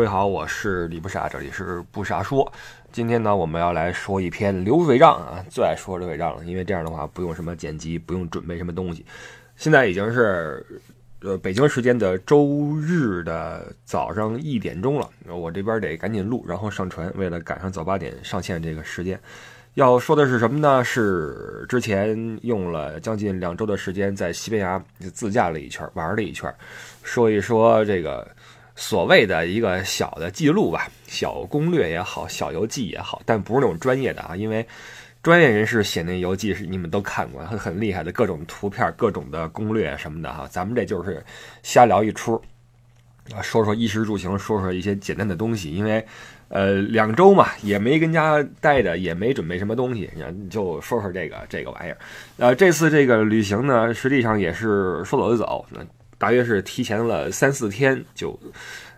各位好，我是李不傻，这里是不傻说。今天呢，我们要来说一篇流水账啊，最爱说流水账了，因为这样的话不用什么剪辑，不用准备什么东西。现在已经是呃北京时间的周日的早上一点钟了，我这边得赶紧录，然后上传，为了赶上早八点上线这个时间。要说的是什么呢？是之前用了将近两周的时间在西班牙自驾了一圈，玩了一圈，说一说这个所谓的一个小的记录吧，小攻略也好，小游记也好，但不是那种专业的啊，因为专业人士写那游记是你们都看过，很很厉害的各种图片、各种的攻略什么的哈，咱们这就是瞎聊一出。说说衣食住行，说说一些简单的东西，因为，呃，两周嘛，也没跟家待着，也没准备什么东西，就说说这个这个玩意儿。呃，这次这个旅行呢，实际上也是说走就走，大约是提前了三四天就。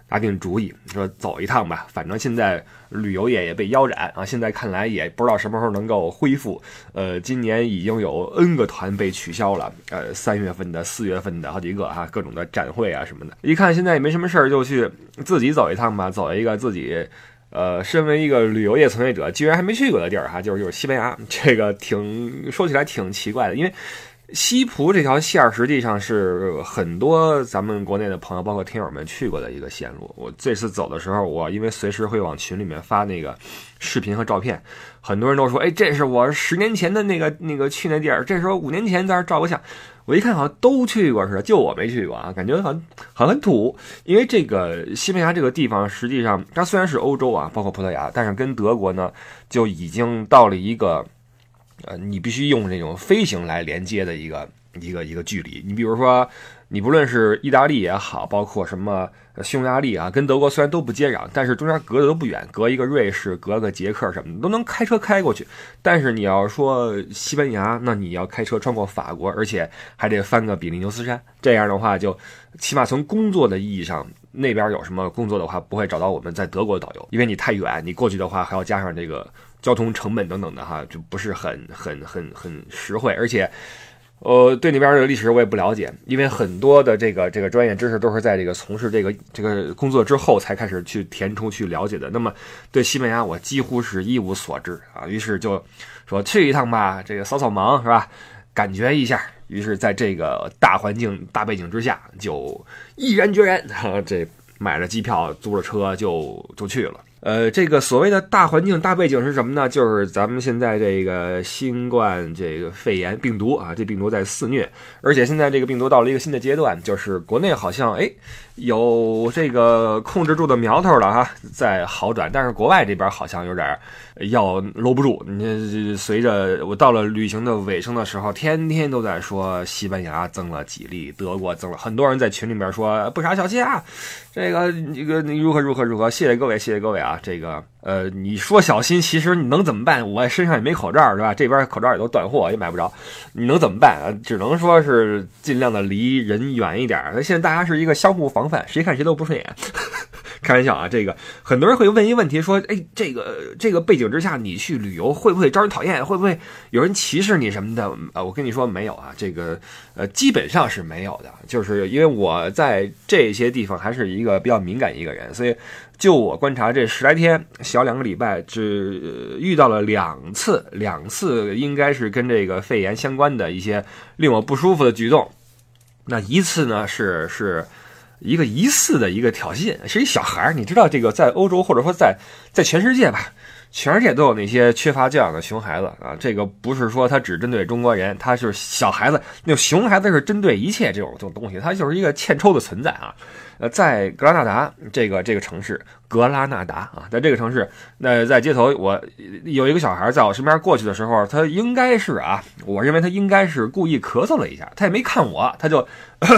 打定主意说走一趟吧，反正现在旅游业也被腰斩啊，现在看来也不知道什么时候能够恢复。呃，今年已经有 N 个团被取消了，呃，三月份的、四月份的好几个哈，各种的展会啊什么的。一看现在也没什么事儿，就去自己走一趟吧，走一个自己，呃，身为一个旅游业从业者，居然还没去过的地儿哈，就是就是西班牙，这个挺说起来挺奇怪的，因为。西葡这条线实际上是很多咱们国内的朋友，包括听友们去过的一个线路。我这次走的时候，我因为随时会往群里面发那个视频和照片，很多人都说：“哎，这是我十年前的那个那个去那地儿。”这时候五年前在这照个相，我一看好像都去过似的，就我没去过啊，感觉好像好像很土。因为这个西班牙这个地方，实际上它虽然是欧洲啊，包括葡萄牙，但是跟德国呢就已经到了一个。呃，你必须用这种飞行来连接的一个一个一个距离。你比如说，你不论是意大利也好，包括什么匈牙利啊，跟德国虽然都不接壤，但是中间隔的都不远，隔一个瑞士，隔个捷克什么的都能开车开过去。但是你要说西班牙，那你要开车穿过法国，而且还得翻个比利牛斯山。这样的话，就起码从工作的意义上，那边有什么工作的话，不会找到我们在德国的导游，因为你太远，你过去的话还要加上这个。交通成本等等的哈，就不是很很很很实惠，而且，呃，对那边的历史我也不了解，因为很多的这个这个专业知识都是在这个从事这个这个工作之后才开始去填充去了解的。那么对西班牙我几乎是一无所知啊，于是就说去一趟吧，这个扫扫盲是吧？感觉一下，于是在这个大环境大背景之下，就毅然决然哈 这买了机票，租了车就就去了。呃，这个所谓的大环境、大背景是什么呢？就是咱们现在这个新冠这个肺炎病毒啊，这病毒在肆虐，而且现在这个病毒到了一个新的阶段，就是国内好像哎有这个控制住的苗头了哈，在好转，但是国外这边好像有点要搂不住。你随着我到了旅行的尾声的时候，天天都在说西班牙增了几例，德国增了，很多人在群里面说不傻小气啊，这个这个你如何如何如何，谢谢各位，谢谢各位啊。啊，这个呃，你说小心，其实你能怎么办？我身上也没口罩，是吧？这边口罩也都断货，也买不着，你能怎么办啊？只能说是尽量的离人远一点。那现在大家是一个相互防范，谁看谁都不顺眼。开玩笑啊，这个很多人会问一个问题，说，哎，这个这个背景之下，你去旅游会不会招人讨厌？会不会有人歧视你什么的？啊，我跟你说没有啊，这个呃，基本上是没有的。就是因为我在这些地方还是一个比较敏感一个人，所以就我观察这十来天，小两个礼拜，只遇到了两次，两次应该是跟这个肺炎相关的一些令我不舒服的举动。那一次呢，是是。一个疑似的一个挑衅，是一小孩。你知道这个在欧洲或者说在在全世界吧，全世界都有那些缺乏教养的熊孩子啊。这个不是说他只针对中国人，他是小孩子。那熊孩子是针对一切这种这种东西，他就是一个欠抽的存在啊。呃，在格拉纳达这个这个城市，格拉纳达啊，在这个城市，那在街头，我有一个小孩在我身边过去的时候，他应该是啊，我认为他应该是故意咳嗽了一下，他也没看我，他就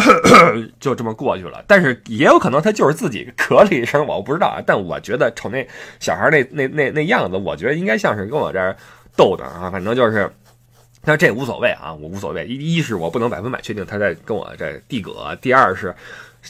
就这么过去了。但是也有可能他就是自己咳了一声，我不知道啊。但我觉得瞅那小孩那那那那样子，我觉得应该像是跟我这儿逗的啊，反正就是。但这无所谓啊，我无所谓。一一是我不能百分百确定他在跟我这递葛，第二是。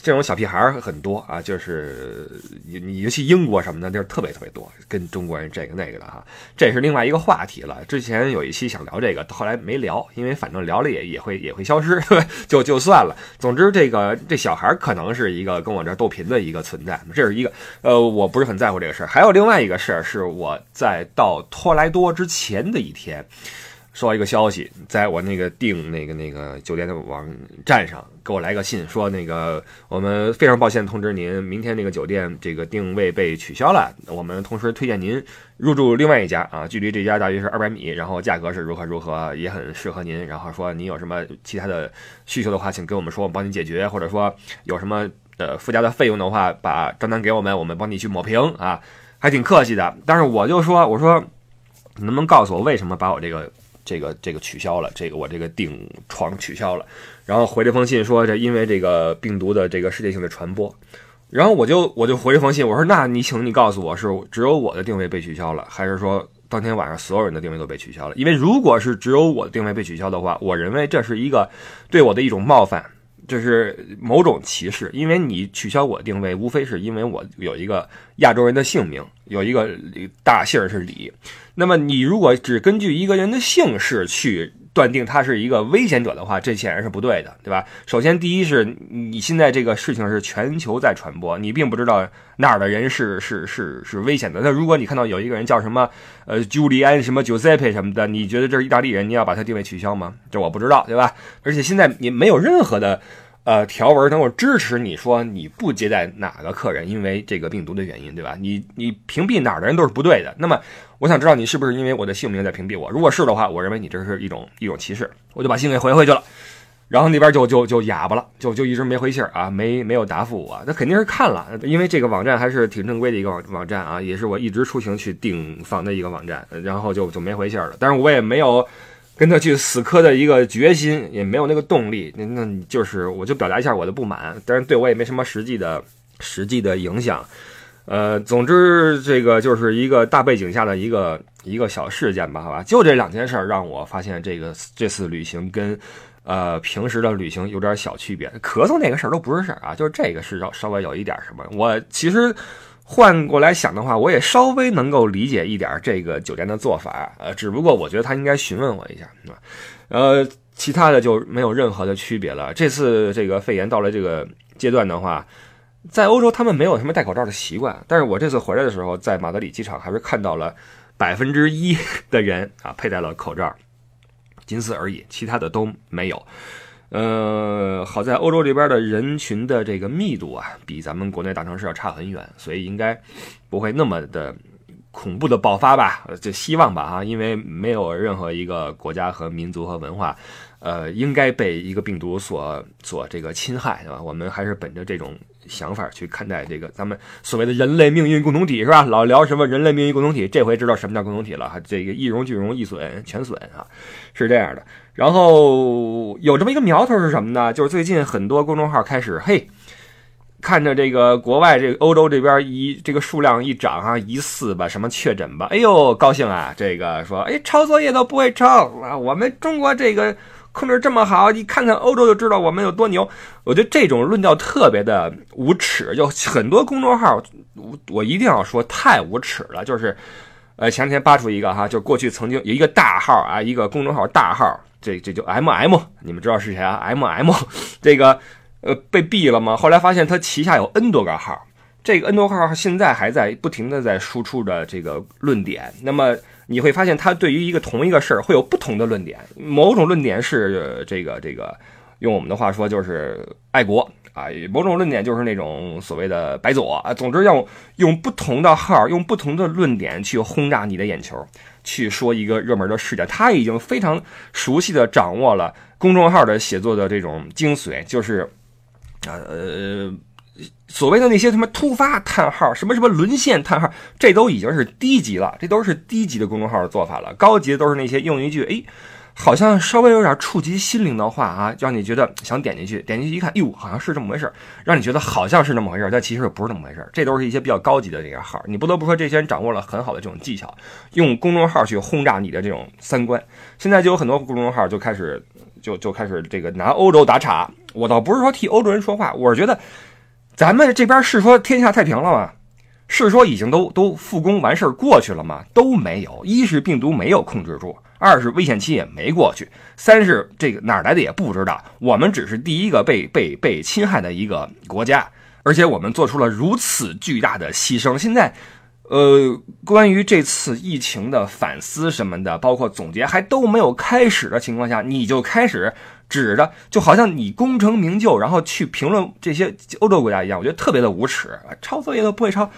这种小屁孩很多啊，就是你尤其英国什么的地儿特别特别多，跟中国人这个那个的哈，这是另外一个话题了。之前有一期想聊这个，后来没聊，因为反正聊了也也会也会消失，就就算了。总之，这个这小孩可能是一个跟我这逗贫的一个存在，这是一个呃，我不是很在乎这个事儿。还有另外一个事儿，是我在到托莱多之前的一天。收到一个消息，在我那个订那个那个酒店的网站上给我来个信，说那个我们非常抱歉通知您，明天那个酒店这个定位被取消了。我们同时推荐您入住另外一家啊，距离这家大约是二百米，然后价格是如何如何，也很适合您。然后说您有什么其他的需求的话，请跟我们说，我们帮您解决，或者说有什么呃附加的费用的话，把账单给我们，我们帮你去抹平啊，还挺客气的。但是我就说，我说能不能告诉我为什么把我这个。这个这个取消了，这个我这个订床取消了，然后回这封信说这因为这个病毒的这个世界性的传播，然后我就我就回这封信，我说那你请你告诉我是只有我的定位被取消了，还是说当天晚上所有人的定位都被取消了？因为如果是只有我的定位被取消的话，我认为这是一个对我的一种冒犯。这是某种歧视，因为你取消我定位，无非是因为我有一个亚洲人的姓名，有一个大姓是李。那么你如果只根据一个人的姓氏去。断定他是一个危险者的话，这显然是不对的，对吧？首先，第一是你现在这个事情是全球在传播，你并不知道哪儿的人是是是是危险的。那如果你看到有一个人叫什么呃，朱利安什么 Giuseppe 什么的，你觉得这是意大利人，你要把他定位取消吗？这我不知道，对吧？而且现在你没有任何的。呃，条文能够支持你说你不接待哪个客人，因为这个病毒的原因，对吧？你你屏蔽哪儿的人都是不对的。那么，我想知道你是不是因为我的姓名在屏蔽我？如果是的话，我认为你这是一种一种歧视，我就把信给回回去了。然后那边就就就哑巴了，就就一直没回信儿啊，没没有答复我。那肯定是看了，因为这个网站还是挺正规的一个网网站啊，也是我一直出行去订房的一个网站。然后就就没回信儿了，但是我也没有。跟他去死磕的一个决心也没有那个动力，那那就是我就表达一下我的不满，但是对我也没什么实际的实际的影响。呃，总之这个就是一个大背景下的一个一个小事件吧，好吧，就这两件事儿让我发现这个这次旅行跟呃平时的旅行有点小区别。咳嗽那个事儿都不是事儿啊，就是这个是稍稍微有一点什么。我其实。换过来想的话，我也稍微能够理解一点这个酒店的做法，呃，只不过我觉得他应该询问我一下，呃，其他的就没有任何的区别了。这次这个肺炎到了这个阶段的话，在欧洲他们没有什么戴口罩的习惯，但是我这次回来的时候，在马德里机场还是看到了百分之一的人啊佩戴了口罩，仅此而已，其他的都没有。呃，好在欧洲这边的人群的这个密度啊，比咱们国内大城市要差很远，所以应该不会那么的恐怖的爆发吧？就希望吧，啊，因为没有任何一个国家和民族和文化，呃，应该被一个病毒所所这个侵害，对吧？我们还是本着这种想法去看待这个咱们所谓的人类命运共同体，是吧？老聊什么人类命运共同体，这回知道什么叫共同体了，哈，这个一荣俱荣，一损全损啊，是这样的。然后有这么一个苗头是什么呢？就是最近很多公众号开始，嘿，看着这个国外这个欧洲这边一这个数量一涨啊，疑似吧什么确诊吧，哎呦高兴啊！这个说，哎，抄作业都不会抄啊，我们中国这个控制这么好，你看看欧洲就知道我们有多牛。我觉得这种论调特别的无耻，就很多公众号，我我一定要说太无耻了。就是，呃，前两天扒出一个哈，就过去曾经有一个大号啊，一个公众号大号。这这就 M M，你们知道是谁啊？M M，这个呃被毙了吗？后来发现他旗下有 N 多个号，这个 N 多号现在还在不停的在输出着这个论点。那么你会发现他对于一个同一个事儿会有不同的论点，某种论点是这个这个用我们的话说就是爱国啊，某种论点就是那种所谓的白左啊。总之要用不同的号，用不同的论点去轰炸你的眼球。去说一个热门的事件，他已经非常熟悉的掌握了公众号的写作的这种精髓，就是呃所谓的那些什么突发叹号，什么什么沦陷叹号，这都已经是低级了，这都是低级的公众号的做法了。高级的都是那些用一句哎好像稍微有点触及心灵的话啊，让你觉得想点进去，点进去一看，哟，好像是这么回事儿让你觉得好像是那么回事儿但其实不是那么回事儿这都是一些比较高级的这个号，你不得不说这些人掌握了很好的这种技巧，用公众号去轰炸你的这种三观。现在就有很多公众号就开始就就开始这个拿欧洲打岔，我倒不是说替欧洲人说话，我是觉得咱们这边是说天下太平了吗？是说已经都都复工完事儿过去了吗？都没有，一是病毒没有控制住。二是危险期也没过去，三是这个哪来的也不知道。我们只是第一个被被被侵害的一个国家，而且我们做出了如此巨大的牺牲。现在，呃，关于这次疫情的反思什么的，包括总结还都没有开始的情况下，你就开始指着，就好像你功成名就，然后去评论这些欧洲国家一样，我觉得特别的无耻，抄作业都不会抄。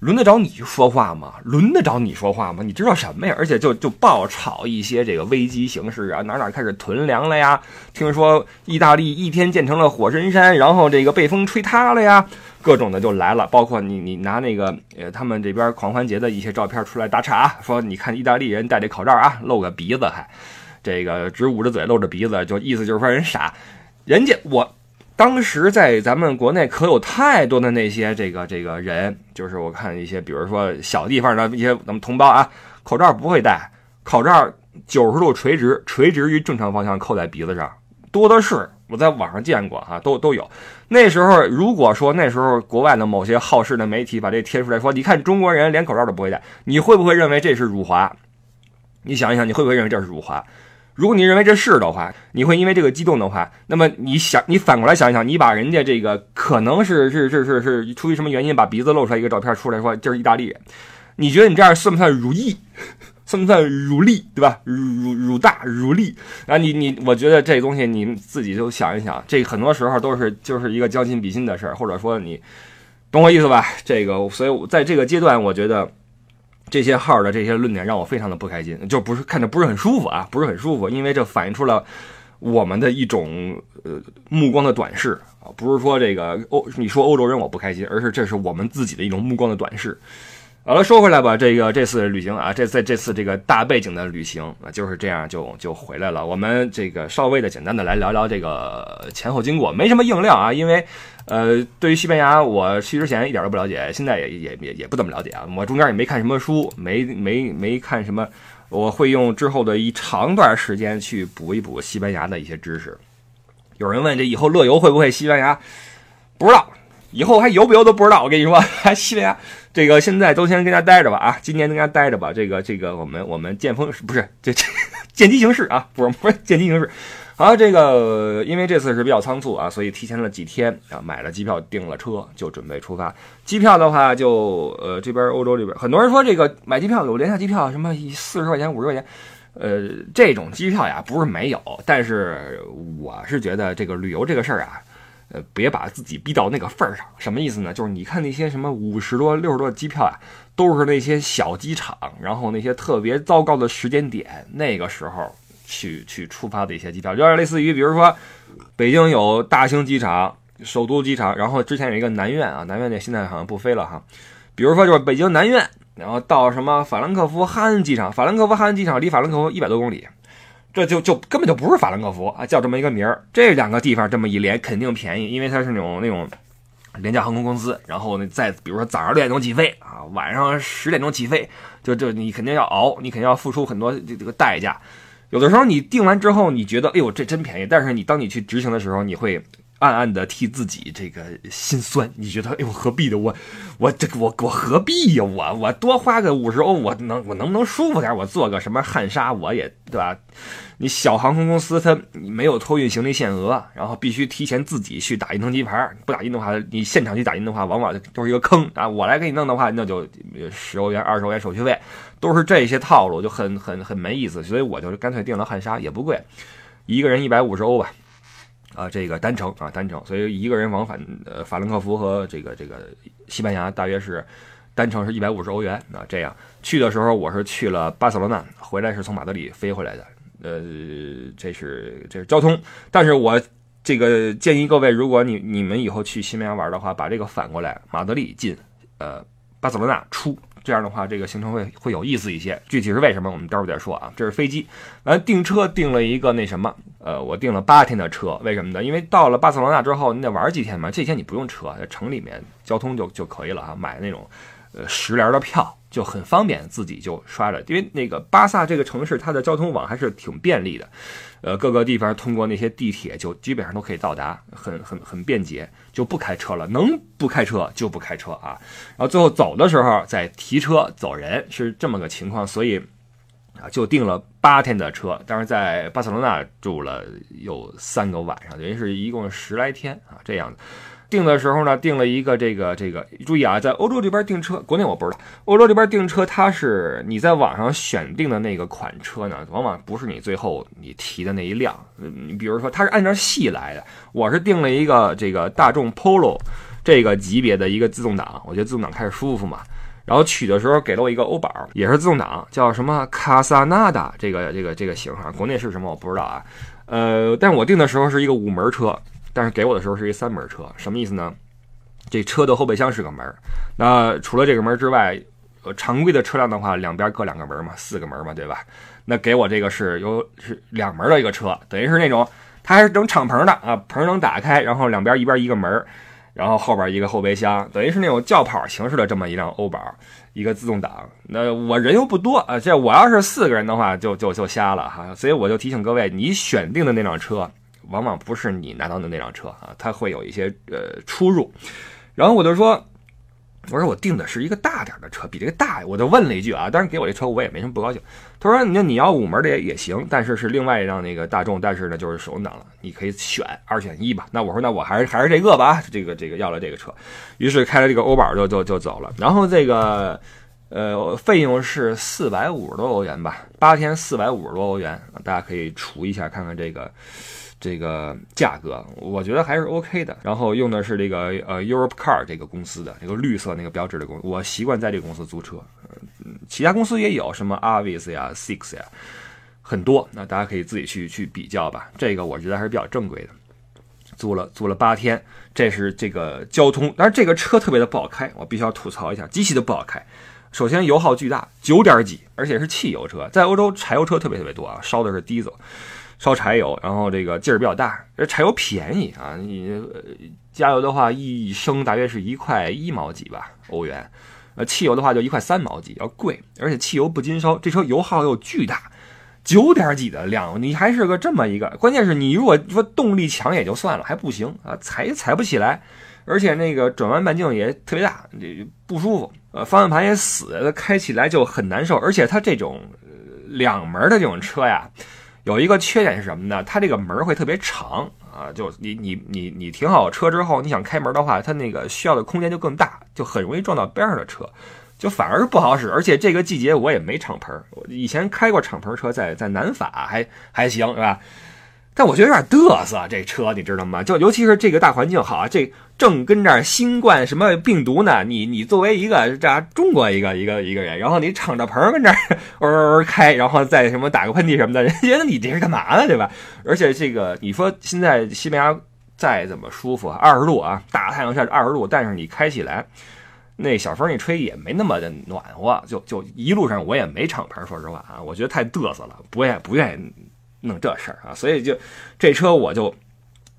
轮得着你说话吗？轮得着你说话吗？你知道什么呀？而且就就爆炒一些这个危机形势啊，哪哪开始囤粮了呀？听说意大利一天建成了火神山，然后这个被风吹塌了呀，各种的就来了。包括你你拿那个呃他们这边狂欢节的一些照片出来打岔，说你看意大利人戴这口罩啊，露个鼻子还，这个只捂着嘴露着鼻子，就意思就是说人傻，人家我。当时在咱们国内可有太多的那些这个这个人，就是我看一些，比如说小地方的一些咱们同胞啊，口罩不会戴，口罩九十度垂直，垂直于正常方向扣在鼻子上，多的是。我在网上见过哈，都都有。那时候如果说那时候国外的某些好事的媒体把这贴出来说，你看中国人连口罩都不会戴，你会不会认为这是辱华？你想一想，你会不会认为这是辱华？如果你认为这是的话，你会因为这个激动的话，那么你想，你反过来想一想，你把人家这个可能是是是是是出于什么原因把鼻子露出来一个照片出来说这是意大利人，你觉得你这样算不算如意？算不算如利？对吧？如如大如利啊！你你，我觉得这东西你自己就想一想，这很多时候都是就是一个将心比心的事儿，或者说你懂我意思吧？这个，所以在这个阶段，我觉得。这些号的这些论点让我非常的不开心，就不是看着不是很舒服啊，不是很舒服，因为这反映出了我们的一种呃目光的短视啊，不是说这个欧你说欧洲人我不开心，而是这是我们自己的一种目光的短视。好了，说回来吧，这个这次旅行啊，这在这次这个大背景的旅行啊，就是这样就就回来了。我们这个稍微的简单的来聊聊这个前后经过，没什么硬料啊，因为呃，对于西班牙，我去之前一点都不了解，现在也也也也不怎么了解啊。我中间也没看什么书，没没没看什么，我会用之后的一长段时间去补一补西班牙的一些知识。有人问这以后乐游会不会西班牙？不知道。以后还游不游都不知道，我跟你说，还西班牙这个现在都先跟家待着吧啊，今年跟家待着吧。这个这个我们我们见风不是这这见机行事啊，不是不是见机行事。好，这个因为这次是比较仓促啊，所以提前了几天啊，买了机票订了车就准备出发。机票的话就呃这边欧洲这边很多人说这个买机票有廉价机票，什么四十块钱五十块钱，呃这种机票呀不是没有，但是我是觉得这个旅游这个事儿啊。呃，别把自己逼到那个份儿上，什么意思呢？就是你看那些什么五十多、六十多的机票啊，都是那些小机场，然后那些特别糟糕的时间点，那个时候去去出发的一些机票，有点类似于，比如说北京有大兴机场、首都机场，然后之前有一个南苑啊，南苑那现在好像不飞了哈。比如说就是北京南苑，然后到什么法兰克福哈恩机场，法兰克福哈恩机场离法兰克福一百多公里。这就就根本就不是法兰克福啊，叫这么一个名儿。这两个地方这么一连，肯定便宜，因为它是那种那种廉价航空公司。然后呢，再比如说早上六点钟起飞啊，晚上十点钟起飞，就就你肯定要熬，你肯定要付出很多这这个代价。有的时候你订完之后，你觉得哎呦这真便宜，但是你当你去执行的时候，你会。暗暗的替自己这个心酸，你觉得哎呦何必的我，我这个我我何必呀我我多花个五十欧我能我能不能舒服点我做个什么汉莎我也对吧？你小航空公司它没有托运行李限额，然后必须提前自己去打印登机牌，不打印的话你现场去打印的话往往都是一个坑啊！我来给你弄的话那就十欧元二十欧元手续费，都是这些套路就很很很没意思，所以我就干脆订了汉莎也不贵，一个人一百五十欧吧。啊，这个单程啊，单程，所以一个人往返呃法兰克福和这个这个西班牙大约是单程是一百五十欧元啊。这样去的时候我是去了巴塞罗那，回来是从马德里飞回来的。呃，这是这是交通，但是我这个建议各位，如果你你们以后去西班牙玩的话，把这个反过来，马德里进，呃，巴塞罗那出，这样的话这个行程会会有意思一些。具体是为什么，我们待会儿再说啊。这是飞机，完订车订了一个那什么，呃，我订了八天的车，为什么呢？因为到了巴塞罗那之后，你得玩几天嘛，这天你不用车，在城里面交通就就可以了啊，买那种呃十联的票。就很方便，自己就刷了。因为那个巴萨这个城市，它的交通网还是挺便利的，呃，各个地方通过那些地铁就基本上都可以到达，很很很便捷，就不开车了。能不开车就不开车啊。然后最后走的时候再提车走人，是这么个情况。所以啊，就订了八天的车，当时在巴塞罗那住了有三个晚上，等于是一共十来天啊，这样子。订的时候呢，订了一个这个这个，注意啊，在欧洲这边订车，国内我不知道。欧洲这边订车，它是你在网上选定的那个款车呢，往往不是你最后你提的那一辆。你比如说，它是按照系来的。我是订了一个这个大众 Polo 这个级别的一个自动挡，我觉得自动挡开着舒服嘛。然后取的时候给了我一个欧宝，也是自动挡，叫什么卡萨纳达这个这个这个型号，国内是什么我不知道啊。呃，但我订的时候是一个五门车。但是给我的时候是一三门车，什么意思呢？这车的后备箱是个门，那除了这个门之外，呃，常规的车辆的话，两边各两个门嘛，四个门嘛，对吧？那给我这个是有是两门的一个车，等于是那种它还是整敞篷的啊，棚能打开，然后两边一边一个门，然后后边一个后备箱，等于是那种轿跑形式的这么一辆欧宝，一个自动挡。那我人又不多啊，这我要是四个人的话，就就就瞎了哈。所以我就提醒各位，你选定的那辆车。往往不是你拿到的那辆车啊，它会有一些呃出入。然后我就说，我说我订的是一个大点的车，比这个大。我就问了一句啊，当然给我这车我也没什么不高兴。他说，那你要五门的也也行，但是是另外一辆那个大众，但是呢就是手动挡了，你可以选二选一吧。那我说那我还是还是这个吧，这个这个要了这个车。于是开了这个欧宝就就就走了。然后这个呃费用是四百五十多欧元吧，八天四百五十多欧元，大家可以除一下看看这个。这个价格我觉得还是 OK 的，然后用的是这个呃 Europe Car 这个公司的这个绿色那个标志的公，我习惯在这个公司租车，嗯，其他公司也有什么 Avis 呀、Six 呀，很多，那大家可以自己去去比较吧。这个我觉得还是比较正规的，租了租了八天，这是这个交通，但是这个车特别的不好开，我必须要吐槽一下，极其的不好开。首先油耗巨大，九点几，而且是汽油车，在欧洲柴油车特别特别多啊，烧的是 diesel。烧柴油，然后这个劲儿比较大。这柴油便宜啊，你加油的话一升大约是一块一毛几吧欧元，呃，汽油的话就一块三毛几，要贵。而且汽油不经烧，这车油耗又巨大，九点几的量，你还是个这么一个。关键是你如果说动力强也就算了，还不行啊，踩也踩不起来，而且那个转弯半径也特别大，这不舒服。呃，方向盘也死，开起来就很难受。而且它这种两门的这种车呀。有一个缺点是什么呢？它这个门会特别长啊，就你你你你停好车之后，你想开门的话，它那个需要的空间就更大，就很容易撞到边上的车，就反而是不好使。而且这个季节我也没敞篷，以前开过敞篷车，在在南法还还行，是吧？但我觉得有点嘚瑟，这车你知道吗？就尤其是这个大环境好啊，这正跟这新冠什么病毒呢？你你作为一个这中国一个一个一个人，然后你敞着篷跟这儿开，然后再什么打个喷嚏什么的，人家觉得你这是干嘛呢？对吧？而且这个你说现在西班牙再怎么舒服，二十度啊，大太阳下二十度，但是你开起来那小风一吹也没那么的暖和，就就一路上我也没敞篷，说实话啊，我觉得太嘚瑟了，不愿不愿意。弄这事儿啊，所以就这车我就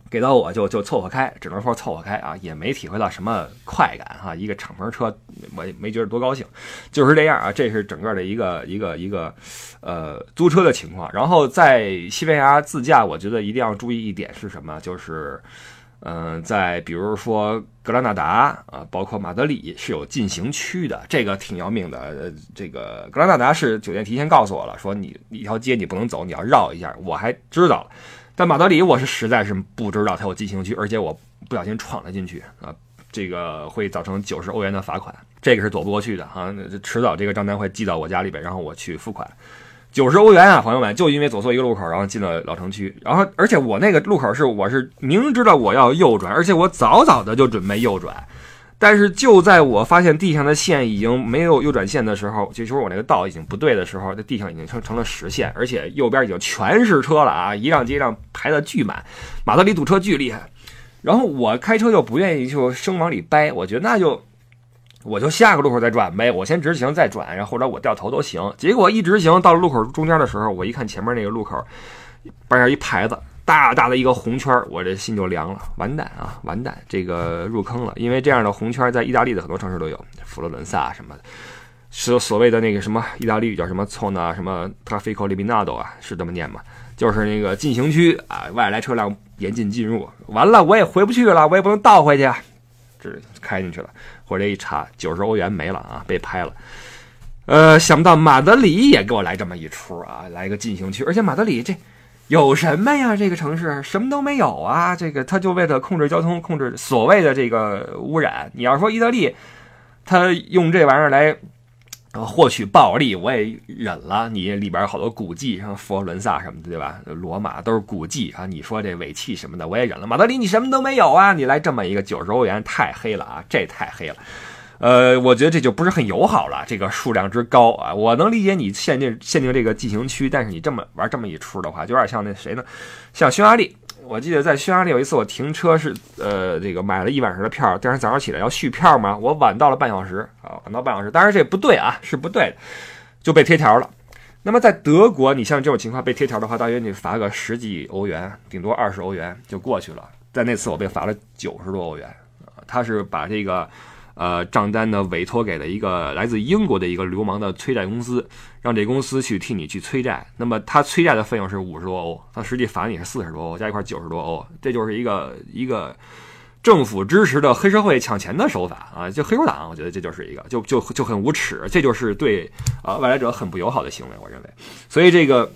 给到我就就凑合开，只能说凑合开啊，也没体会到什么快感哈。一个敞篷车我也没觉得多高兴，就是这样啊。这是整个的一个一个一个呃租车的情况。然后在西班牙自驾，我觉得一定要注意一点是什么？就是嗯，在比如说格拉纳达啊，包括马德里是有禁行区的，这个挺要命的。呃这个格拉纳达是酒店提前告诉我了，说你一条街你不能走，你要绕一下。我还知道了，但马德里我是实在是不知道它有禁行区，而且我不小心闯了进去啊，这个会造成九十欧元的罚款，这个是躲不过去的啊。迟早这个账单会寄到我家里边，然后我去付款。九十欧元啊，朋友们，就因为走错一个路口，然后进了老城区，然后而且我那个路口是我是明知道我要右转，而且我早早的就准备右转，但是就在我发现地上的线已经没有右转线的时候，就说我那个道已经不对的时候，这地上已经成成了实线，而且右边已经全是车了啊，一辆接一辆排的巨满，马德里堵车巨厉害，然后我开车又不愿意就生往里掰，我觉得那就。我就下个路口再转呗，我先直行再转，然后或者我掉头都行。结果一直行到了路口中间的时候，我一看前面那个路口边上一牌子，大大的一个红圈，我这心就凉了，完蛋啊，完蛋，这个入坑了。因为这样的红圈在意大利的很多城市都有，佛罗伦萨什么的，是所谓的那个什么意大利语叫什么 zona 什么 traffico liminato 啊，是这么念吗？就是那个禁行区啊，外来车辆严禁进入。完了，我也回不去了，我也不能倒回去，这开进去了。回来一查，九十欧元没了啊，被拍了。呃，想不到马德里也给我来这么一出啊，来个进行曲，而且马德里这有什么呀？这个城市什么都没有啊，这个他就为了控制交通，控制所谓的这个污染。你要说意大利，他用这玩意儿来。获取暴利我也忍了，你里边好多古迹，像佛罗伦萨什么的，对吧？罗马都是古迹啊。你说这尾气什么的，我也忍了。马德里你什么都没有啊，你来这么一个九十欧元，太黑了啊，这太黑了。呃，我觉得这就不是很友好了，这个数量之高啊。我能理解你限定限定这个进行区，但是你这么玩这么一出的话，就有点像那谁呢？像匈牙利。我记得在匈牙利有一次，我停车是呃，这个买了一晚上的票，第二天早上起来要续票嘛，我晚到了半小时啊，晚到半小时，当然这不对啊，是不对的，就被贴条了。那么在德国，你像这种情况被贴条的话，大约你罚个十几欧元，顶多二十欧元就过去了。在那次我被罚了九十多欧元，他是把这个。呃，账单呢委托给了一个来自英国的一个流氓的催债公司，让这公司去替你去催债。那么他催债的费用是五十多欧，他实际罚你是四十多欧，加一块九十多欧。这就是一个一个政府支持的黑社会抢钱的手法啊！就黑手党，我觉得这就是一个就就就很无耻，这就是对啊外来者很不友好的行为，我认为。所以这个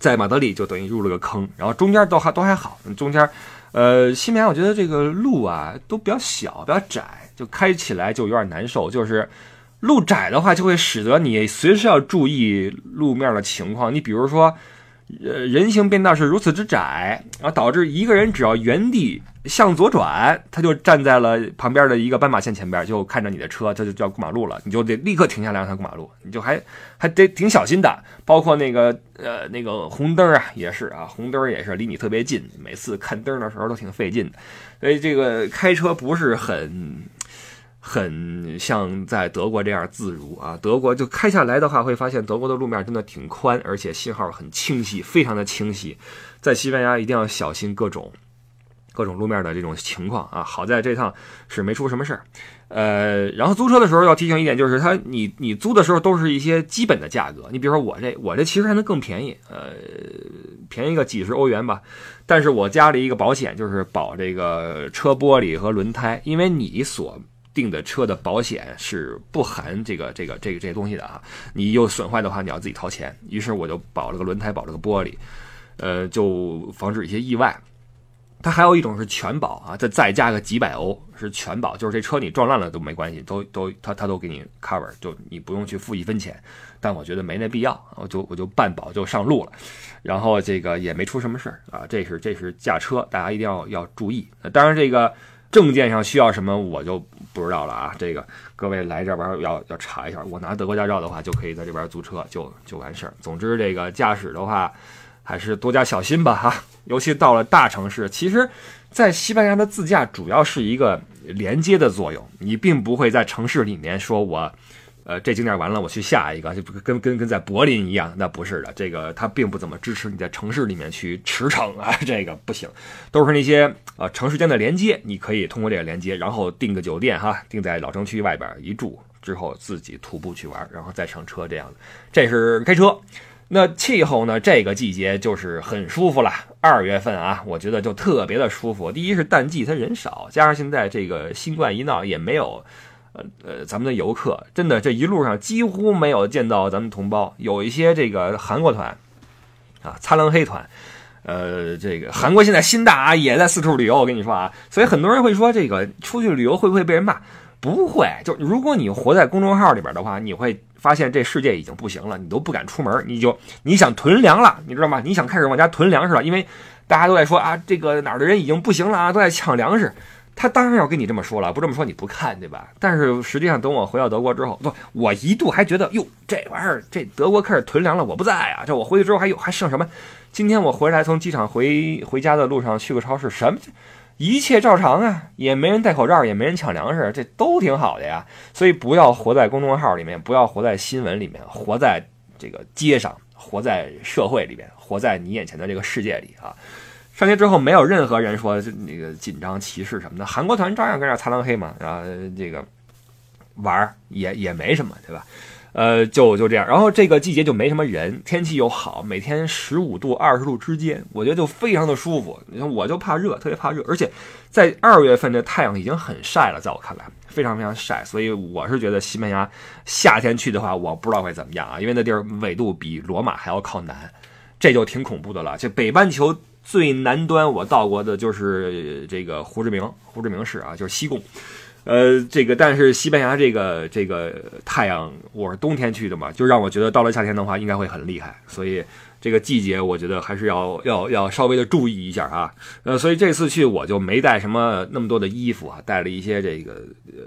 在马德里就等于入了个坑，然后中间都还都还好，中间呃西班牙我觉得这个路啊都比较小，比较窄。就开起来就有点难受，就是路窄的话，就会使得你随时要注意路面的情况。你比如说，呃，人行便道是如此之窄，然后导致一个人只要原地向左转，他就站在了旁边的一个斑马线前边，就看着你的车，他就要过马路了，你就得立刻停下来让他过马路，你就还还得挺小心的。包括那个呃那个红灯啊，也是啊，红灯也是离你特别近，每次看灯的时候都挺费劲的。所以这个开车不是很。很像在德国这样自如啊！德国就开下来的话，会发现德国的路面真的挺宽，而且信号很清晰，非常的清晰。在西班牙一定要小心各种各种路面的这种情况啊！好在这趟是没出什么事儿。呃，然后租车的时候要提醒一点，就是它你你租的时候都是一些基本的价格。你比如说我这我这其实还能更便宜，呃，便宜个几十欧元吧。但是我加了一个保险，就是保这个车玻璃和轮胎，因为你所订的车的保险是不含这个这个这个这些东西的啊，你有损坏的话，你要自己掏钱。于是我就保了个轮胎，保了个玻璃，呃，就防止一些意外。它还有一种是全保啊，再再加个几百欧是全保，就是这车你撞烂了都没关系，都都他他都给你 cover，就你不用去付一分钱。但我觉得没那必要，我就我就半保就上路了，然后这个也没出什么事儿啊。这是这是驾车，大家一定要要注意。当然这个。证件上需要什么我就不知道了啊，这个各位来这边要要查一下。我拿德国驾照的话，就可以在这边租车，就就完事儿。总之，这个驾驶的话还是多加小心吧哈，尤其到了大城市。其实，在西班牙的自驾主要是一个连接的作用，你并不会在城市里面说我。呃，这景点完了，我去下一个，就跟跟跟在柏林一样，那不是的，这个它并不怎么支持你在城市里面去驰骋啊，这个不行，都是那些呃城市间的连接，你可以通过这个连接，然后订个酒店哈，订在老城区外边一住之后，自己徒步去玩，然后再上车这样的，这是开车。那气候呢？这个季节就是很舒服了，二月份啊，我觉得就特别的舒服。第一是淡季，它人少，加上现在这个新冠一闹，也没有。呃，咱们的游客真的这一路上几乎没有见到咱们同胞，有一些这个韩国团啊，擦亮黑团，呃，这个韩国现在心大啊也在四处旅游，我跟你说啊，所以很多人会说这个出去旅游会不会被人骂？不会，就如果你活在公众号里边的话，你会发现这世界已经不行了，你都不敢出门，你就你想囤粮了，你知道吗？你想开始往家囤粮食了，因为大家都在说啊，这个哪儿的人已经不行了啊，都在抢粮食。他当然要跟你这么说了，不这么说你不看对吧？但是实际上，等我回到德国之后，不，我一度还觉得，哟，这玩意儿，这德国开始囤粮了，我不在啊。这我回去之后还有还剩什么？今天我回来从机场回回家的路上去个超市，什么一切照常啊，也没人戴口罩，也没人抢粮食，这都挺好的呀。所以不要活在公众号里面，不要活在新闻里面，活在这个街上，活在社会里面，活在你眼前的这个世界里啊。上街之后，没有任何人说那个紧张歧视什么的，韩国团照样跟这擦裆黑嘛，然后这个玩儿也也没什么，对吧？呃，就就这样，然后这个季节就没什么人，天气又好，每天十五度、二十度之间，我觉得就非常的舒服。你看，我就怕热，特别怕热，而且在二月份这太阳已经很晒了，在我看来非常非常晒，所以我是觉得西班牙夏天去的话，我不知道会怎么样啊，因为那地儿纬度比罗马还要靠南，这就挺恐怖的了。这北半球最南端我到过的就是这个胡志明，胡志明市啊，就是西贡。呃，这个但是西班牙这个这个太阳，我是冬天去的嘛，就让我觉得到了夏天的话应该会很厉害，所以这个季节我觉得还是要要要稍微的注意一下啊。呃，所以这次去我就没带什么那么多的衣服啊，带了一些这个呃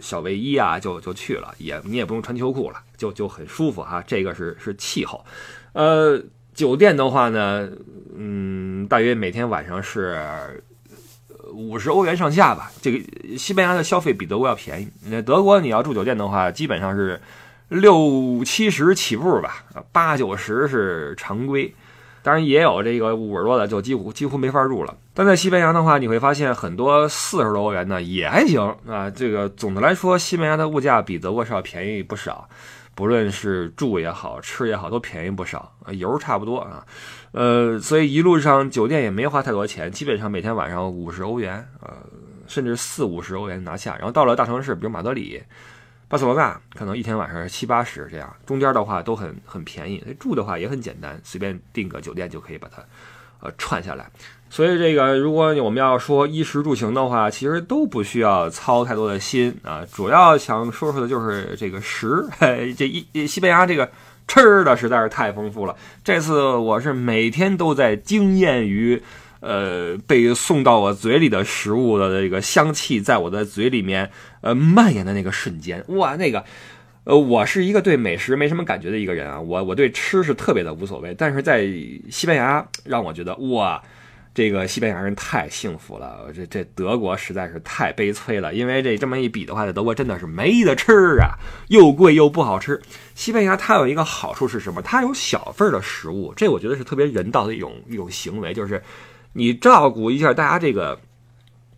小卫衣啊，就就去了，也你也不用穿秋裤了，就就很舒服哈。这个是是气候，呃，酒店的话呢，嗯，大约每天晚上是。五十欧元上下吧，这个西班牙的消费比德国要便宜。那德国你要住酒店的话，基本上是六七十起步吧，八九十是常规。当然也有这个五十多的，就几乎几乎没法住了。但在西班牙的话，你会发现很多四十多欧元的也还行啊。这个总的来说，西班牙的物价比德国是要便宜不少，不论是住也好吃也好，都便宜不少。油差不多啊。呃，所以一路上酒店也没花太多钱，基本上每天晚上五十欧元，呃，甚至四五十欧元拿下。然后到了大城市，比如马德里、巴塞罗那，可能一天晚上七八十这样，中间的话都很很便宜。住的话也很简单，随便订个酒店就可以把它呃串下来。所以这个如果我们要说衣食住行的话，其实都不需要操太多的心啊。主要想说说的就是这个食，这一西班牙这个。吃的实在是太丰富了，这次我是每天都在惊艳于，呃，被送到我嘴里的食物的这个香气在我的嘴里面呃蔓延的那个瞬间，哇，那个，呃，我是一个对美食没什么感觉的一个人啊，我我对吃是特别的无所谓，但是在西班牙让我觉得哇。这个西班牙人太幸福了，这这德国实在是太悲催了。因为这这么一比的话，在德国真的是没得吃啊，又贵又不好吃。西班牙它有一个好处是什么？它有小份的食物，这我觉得是特别人道的一种一种行为，就是你照顾一下大家这个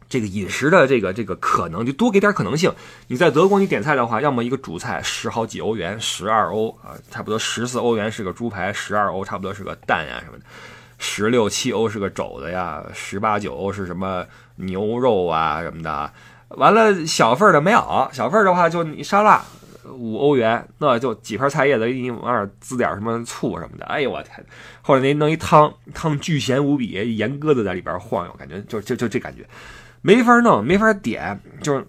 这个饮食的这个这个可能，就多给点可能性。你在德国你点菜的话，要么一个主菜十好几欧元，十二欧啊，差不多十四欧元是个猪排，十二欧差不多是个蛋呀什么的。十六七欧是个肘子呀，十八九欧是什么牛肉啊什么的，完了小份的没有，小份的话就你沙拉五欧元，那就几盘菜叶子给你往那滋点什么醋什么的，哎呦我天，或者您弄一汤，汤巨咸无比，盐鸽子在里边晃悠，感觉就就就这感觉，没法弄，没法点，就是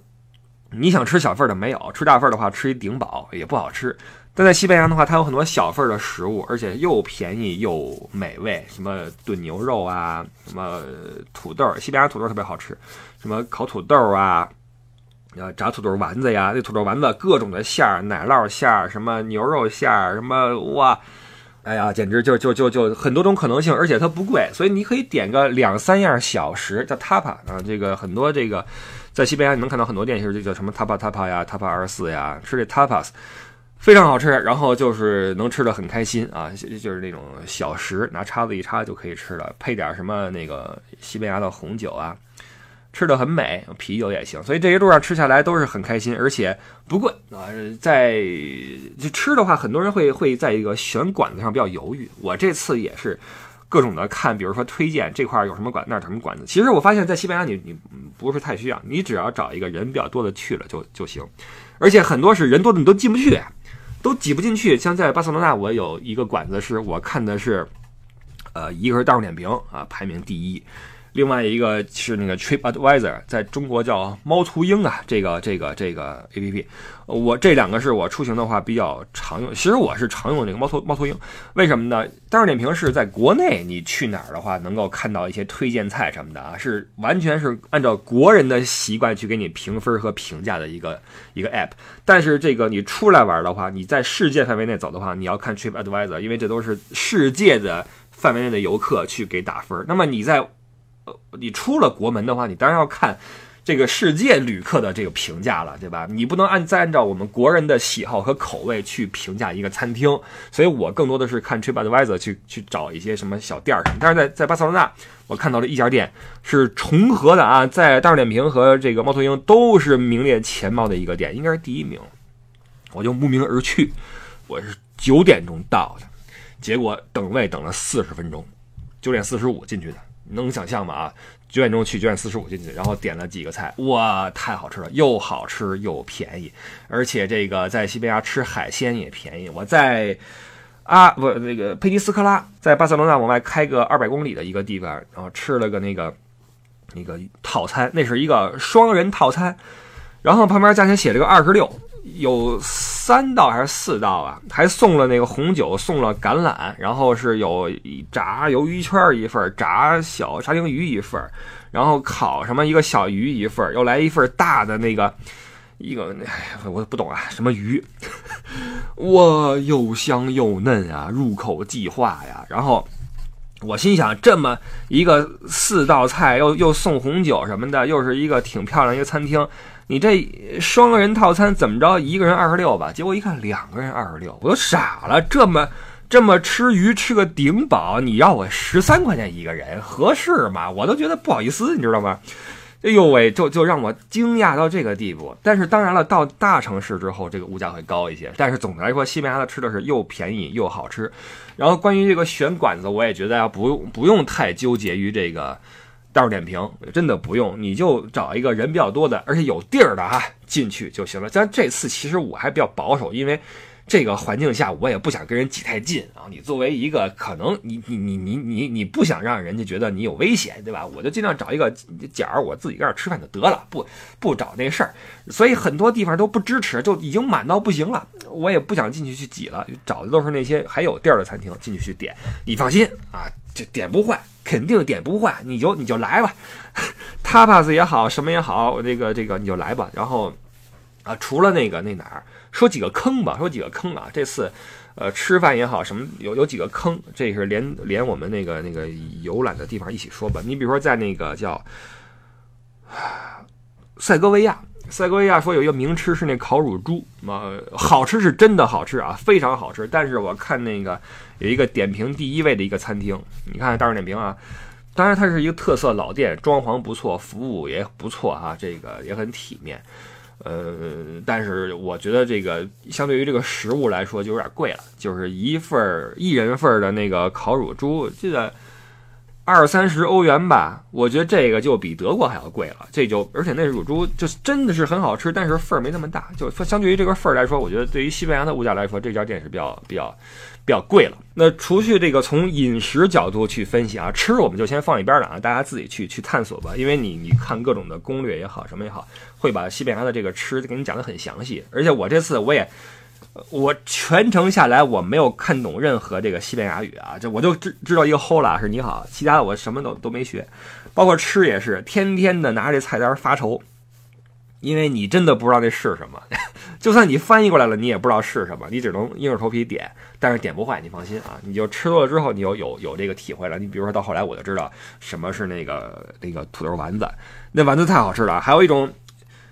你想吃小份的没有，吃大份的话吃一顶饱也不好吃。但在西班牙的话，它有很多小份的食物，而且又便宜又美味，什么炖牛肉啊，什么土豆，西班牙土豆特别好吃，什么烤土豆啊，呃，炸土豆丸子呀，那土豆丸子各种的馅儿，奶酪馅儿，什么牛肉馅儿，什么哇，哎呀，简直就就就就很多种可能性，而且它不贵，所以你可以点个两三样小食，叫 tapa 啊，这个很多这个在西班牙你能看到很多店是这叫什么 tapa tapa 呀，tapa 二四呀，吃这 tapas。非常好吃，然后就是能吃的很开心啊，就是那种小食，拿叉子一插就可以吃了，配点什么那个西班牙的红酒啊，吃的很美，啤酒也行，所以这一路上吃下来都是很开心，而且不贵啊。在就吃的话，很多人会会在一个选馆子上比较犹豫，我这次也是各种的看，比如说推荐这块有什么馆，那什么馆子。其实我发现，在西班牙你你不是太需要，你只要找一个人比较多的去了就就行，而且很多是人多的你都进不去。都挤不进去，像在巴塞罗那，我有一个馆子是我看的是，呃，一个是大众点评啊，排名第一。另外一个是那个 Trip Advisor，在中国叫猫头鹰啊，这个这个这个 A P P，我这两个是我出行的话比较常用。其实我是常用这个猫头猫头鹰，为什么呢？大众点评是在国内你去哪儿的话，能够看到一些推荐菜什么的啊，是完全是按照国人的习惯去给你评分和评价的一个一个 App。但是这个你出来玩的话，你在世界范围内走的话，你要看 Trip Advisor，因为这都是世界的范围内的游客去给打分。那么你在你出了国门的话，你当然要看。这个世界旅客的这个评价了，对吧？你不能按再按照我们国人的喜好和口味去评价一个餐厅，所以我更多的是看 TripAdvisor 去去找一些什么小店儿什么。但是在在巴塞罗那，我看到了一家店是重合的啊，在大众点评和这个猫头鹰都是名列前茅的一个店，应该是第一名。我就慕名而去，我是九点钟到的，结果等位等了四十分钟，九点四十五进去的，能想象吗？啊？九点钟去，九点四十五进去，然后点了几个菜，哇，太好吃了，又好吃又便宜，而且这个在西班牙吃海鲜也便宜。我在啊不那个佩尼斯科拉，在巴塞罗那往外开个二百公里的一个地方，然后吃了个那个那个套餐，那是一个双人套餐，然后旁边价钱写了个二十六。有三道还是四道啊？还送了那个红酒，送了橄榄，然后是有炸鱿鱼圈一份，炸小沙丁鱼一份，然后烤什么一个小鱼一份，又来一份大的那个一个，哎，我不懂啊，什么鱼？哇，又香又嫩啊，入口即化呀。然后我心想，这么一个四道菜，又又送红酒什么的，又是一个挺漂亮一个餐厅。你这双人套餐怎么着？一个人二十六吧，结果一看两个人二十六，我都傻了。这么这么吃鱼吃个顶饱，你要我十三块钱一个人合适吗？我都觉得不好意思，你知道吗？哎呦喂，就就让我惊讶到这个地步。但是当然了，到大城市之后，这个物价会高一些。但是总的来说，西班牙的吃的是又便宜又好吃。然后关于这个选馆子，我也觉得不用不用太纠结于这个。大众点评真的不用，你就找一个人比较多的，而且有地儿的啊进去就行了。但这次其实我还比较保守，因为这个环境下我也不想跟人挤太近啊。你作为一个可能你你你你你你不想让人家觉得你有危险，对吧？我就尽量找一个角儿，我自己在那吃饭就得了，不不找那事儿。所以很多地方都不支持，就已经满到不行了。我也不想进去去挤了，找的都是那些还有地儿的餐厅进去去点。你放心啊，这点不坏。肯定点不坏，你就你就来吧，tapas 也好，什么也好，这个这个你就来吧。然后啊，除了那个那哪儿，说几个坑吧，说几个坑啊。这次呃吃饭也好，什么有有几个坑，这是连连我们那个那个游览的地方一起说吧。你比如说在那个叫塞戈维亚。塞戈维亚说有一个名吃是那烤乳猪，嘛好吃是真的好吃啊，非常好吃。但是我看那个有一个点评第一位的一个餐厅，你看大众点评啊，当然它是一个特色老店，装潢不错，服务也不错啊，这个也很体面。呃，但是我觉得这个相对于这个食物来说就有点贵了，就是一份一人份的那个烤乳猪，记得。二三十欧元吧，我觉得这个就比德国还要贵了。这就而且那乳猪就真的是很好吃，但是份儿没那么大。就相对于这个份儿来说，我觉得对于西班牙的物价来说，这家店是比较比较比较贵了。那除去这个从饮食角度去分析啊，吃我们就先放一边了啊，大家自己去去探索吧。因为你你看各种的攻略也好，什么也好，会把西班牙的这个吃给你讲的很详细。而且我这次我也。我全程下来我没有看懂任何这个西班牙语啊，这我就知知道一个 Hola 是你好，其他的我什么都都没学，包括吃也是天天的拿着这菜单发愁，因为你真的不知道那是什么，就算你翻译过来了，你也不知道是什么，你只能硬着头皮点，但是点不坏，你放心啊，你就吃多了之后，你有有有这个体会了。你比如说到后来我就知道什么是那个那个土豆丸子，那丸子太好吃了，还有一种。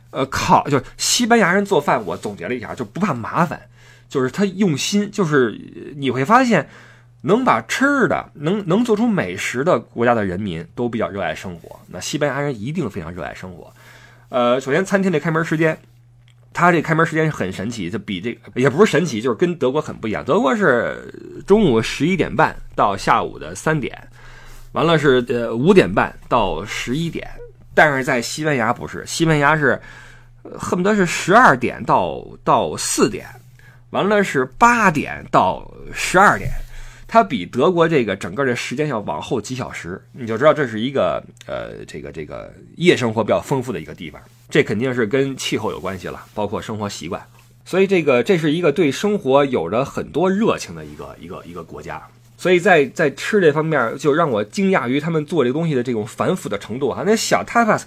呃，靠，就西班牙人做饭，我总结了一下，就不怕麻烦，就是他用心，就是你会发现，能把吃的能能做出美食的国家的人民都比较热爱生活。那西班牙人一定非常热爱生活。呃，首先餐厅的开门时间，他这开门时间很神奇，就比这个也不是神奇，就是跟德国很不一样。德国是中午十一点半到下午的三点，完了是呃五点半到十一点。但是在西班牙不是，西班牙是恨不得是十二点到到四点，完了是八点到十二点，它比德国这个整个的时间要往后几小时，你就知道这是一个呃这个这个夜生活比较丰富的一个地方，这肯定是跟气候有关系了，包括生活习惯，所以这个这是一个对生活有着很多热情的一个一个一个国家。所以在在吃这方面，就让我惊讶于他们做这东西的这种繁复的程度啊。那小 tapas，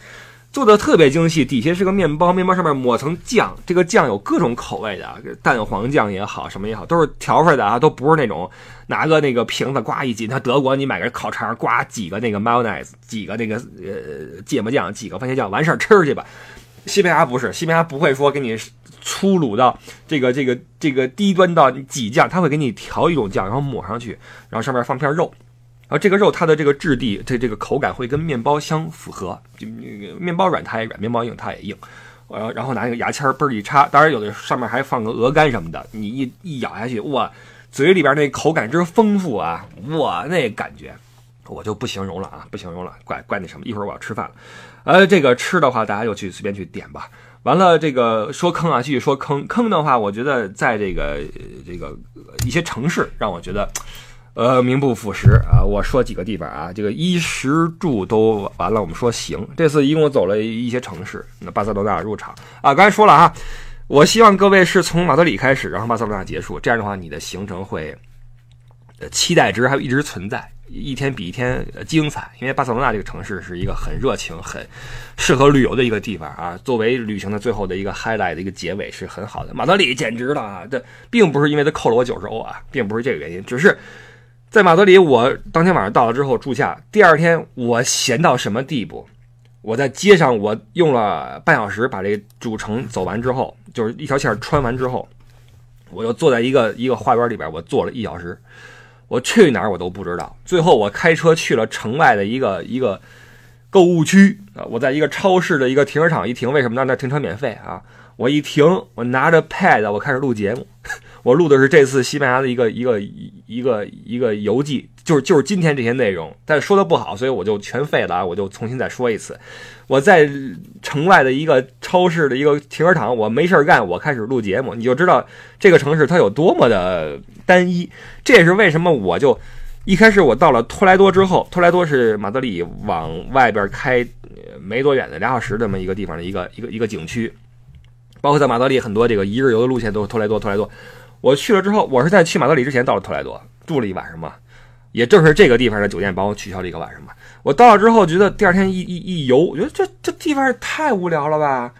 做的特别精细，底下是个面包，面包上面抹层酱，这个酱有各种口味的，蛋黄酱也好，什么也好，都是调出来的啊，都不是那种拿个那个瓶子刮一挤。它德国你买个烤肠，刮几个那个 mayonnaise，几个那个呃芥末酱，几个番茄酱，完事儿吃去吧。西班牙不是，西班牙不会说给你粗鲁到这个这个这个低端到挤酱，他会给你调一种酱，然后抹上去，然后上面放片肉。然后这个肉它的这个质地，这这个口感会跟面包相符合，就那个面包软它也软，面包硬它也硬。呃，然后拿那个牙签儿嘣儿一插，当然有的上面还放个鹅肝什么的，你一一咬下去，哇，嘴里边那口感之丰富啊，哇，那感觉我就不形容了啊，不形容了，怪怪那什么。一会儿我要吃饭了，呃，这个吃的话大家就去随便去点吧。完了，这个说坑啊，继续说坑。坑的话，我觉得在这个这个一些城市让我觉得。呃，名不副实啊！我说几个地方啊，这个衣食住都完了。我们说行，这次一共走了一些城市。那巴塞罗那入场啊，刚才说了啊，我希望各位是从马德里开始，然后巴塞罗那结束。这样的话，你的行程会呃期待值还一直存在，一天比一天精彩。因为巴塞罗那这个城市是一个很热情、很适合旅游的一个地方啊。作为旅行的最后的一个 highlight 的一个结尾是很好的。马德里简直了啊！这并不是因为他扣了我九十欧啊，并不是这个原因，只是。在马德里，我当天晚上到了之后住下。第二天，我闲到什么地步？我在街上，我用了半小时把这主城走完之后，就是一条线穿完之后，我又坐在一个一个花园里边，我坐了一小时。我去哪儿我都不知道。最后，我开车去了城外的一个一个购物区啊，我在一个超市的一个停车场一停，为什么呢？那停车免费啊！我一停，我拿着 pad，我开始录节目。我录的是这次西班牙的一个一个一个一个游记，就是就是今天这些内容，但是说的不好，所以我就全废了啊！我就重新再说一次。我在城外的一个超市的一个停车场，我没事干，我开始录节目，你就知道这个城市它有多么的单一。这也是为什么我就一开始我到了托莱多之后，托莱多是马德里往外边开没多远的俩小时这么一个地方的一个一个一个景区，包括在马德里很多这个一日游的路线都是托莱多，托莱多。我去了之后，我是在去马德里之前到了特莱多，住了一晚上嘛，也正是这个地方的酒店帮我取消了一个晚上嘛。我到了之后，觉得第二天一一一游，我觉得这这地方也太无聊了吧。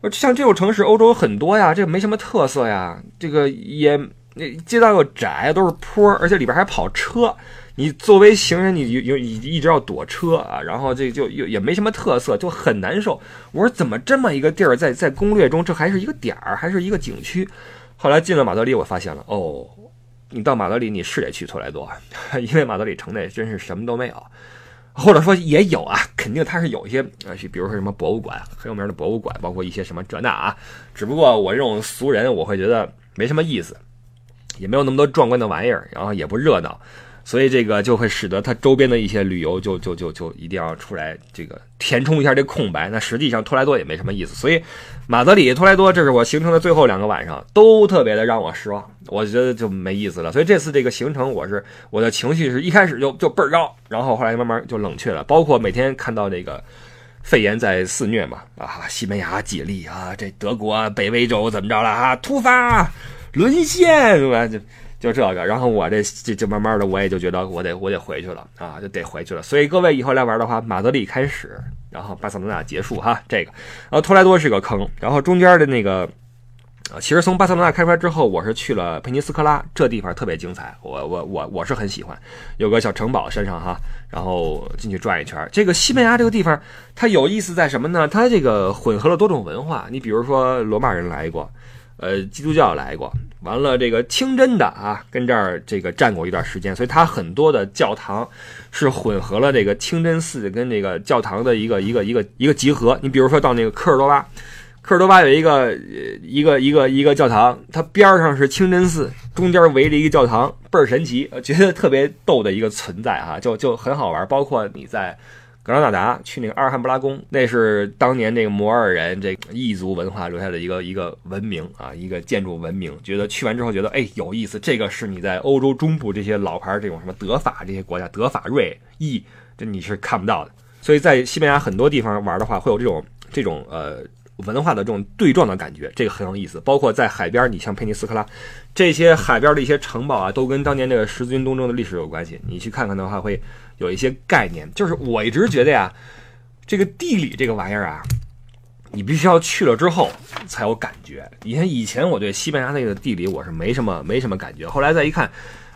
我像这种城市，欧洲很多呀，这没什么特色呀，这个也那街道又窄，都是坡，而且里边还跑车。你作为行人，你有一一直要躲车啊，然后这就又也没什么特色，就很难受。我说怎么这么一个地儿，在在攻略中这还是一个点儿，还是一个景区？后来进了马德里，我发现了哦，你到马德里你是得去托莱多，因为马德里城内真是什么都没有，或者说也有啊，肯定它是有一些呃，比如说什么博物馆很有名的博物馆，包括一些什么这那啊，只不过我这种俗人我会觉得没什么意思，也没有那么多壮观的玩意儿，然后也不热闹。所以这个就会使得它周边的一些旅游就就就就一定要出来这个填充一下这空白。那实际上托莱多也没什么意思。所以马德里、托莱多，这是我行程的最后两个晚上，都特别的让我失望。我觉得就没意思了。所以这次这个行程，我是我的情绪是一开始就就倍儿高，然后后来慢慢就冷却了。包括每天看到这个肺炎在肆虐嘛，啊，西班牙解例啊，这德国北威州怎么着了啊，突发沦陷是吧？就。就这个，然后我这就就慢慢的，我也就觉得我得我得回去了啊，就得回去了。所以各位以后来玩的话，马德里开始，然后巴塞罗那结束哈，这个，然后托莱多是个坑，然后中间的那个，呃，其实从巴塞罗那开出来之后，我是去了佩尼斯科拉，这地方特别精彩，我我我我是很喜欢，有个小城堡山上哈，然后进去转一圈。这个西班牙这个地方它有意思在什么呢？它这个混合了多种文化，你比如说罗马人来过。呃，基督教来过，完了这个清真的啊，跟这儿这个站过一段时间，所以它很多的教堂是混合了这个清真寺跟这个教堂的一个一个一个一个集合。你比如说到那个科尔多巴，科尔多巴有一个一个一个一个教堂，它边上是清真寺，中间围着一个教堂，倍儿神奇，觉得特别逗的一个存在哈，就就很好玩。包括你在。格拉纳达去那个阿尔汉布拉宫，那是当年那个摩尔人这个异族文化留下的一个一个文明啊，一个建筑文明。觉得去完之后觉得哎有意思，这个是你在欧洲中部这些老牌这种什么德法这些国家，德法瑞意这你是看不到的。所以在西班牙很多地方玩的话，会有这种这种呃文化的这种对撞的感觉，这个很有意思。包括在海边，你像佩尼斯科拉这些海边的一些城堡啊，都跟当年那个十字军东征的历史有关系。你去看看的话会。有一些概念，就是我一直觉得呀，这个地理这个玩意儿啊，你必须要去了之后才有感觉。你看以前我对西班牙那个地理我是没什么没什么感觉，后来再一看。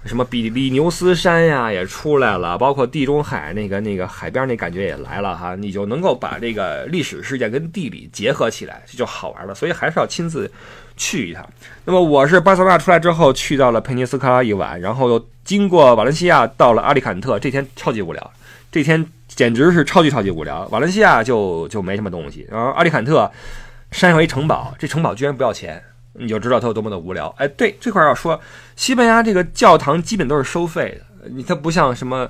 什么比利牛斯山呀也出来了，包括地中海那个那个海边那感觉也来了哈，你就能够把这个历史事件跟地理结合起来，这就好玩了。所以还是要亲自去一趟。那么我是巴塞罗那出来之后去到了佩尼斯科拉一晚，然后又经过瓦伦西亚到了阿里坎特，这天超级无聊，这天简直是超级超级无聊。瓦伦西亚就就没什么东西，然后阿里坎特山上一城堡，这城堡居然不要钱。你就知道它有多么的无聊。哎，对这块要说，西班牙这个教堂基本都是收费的。你它不像什么，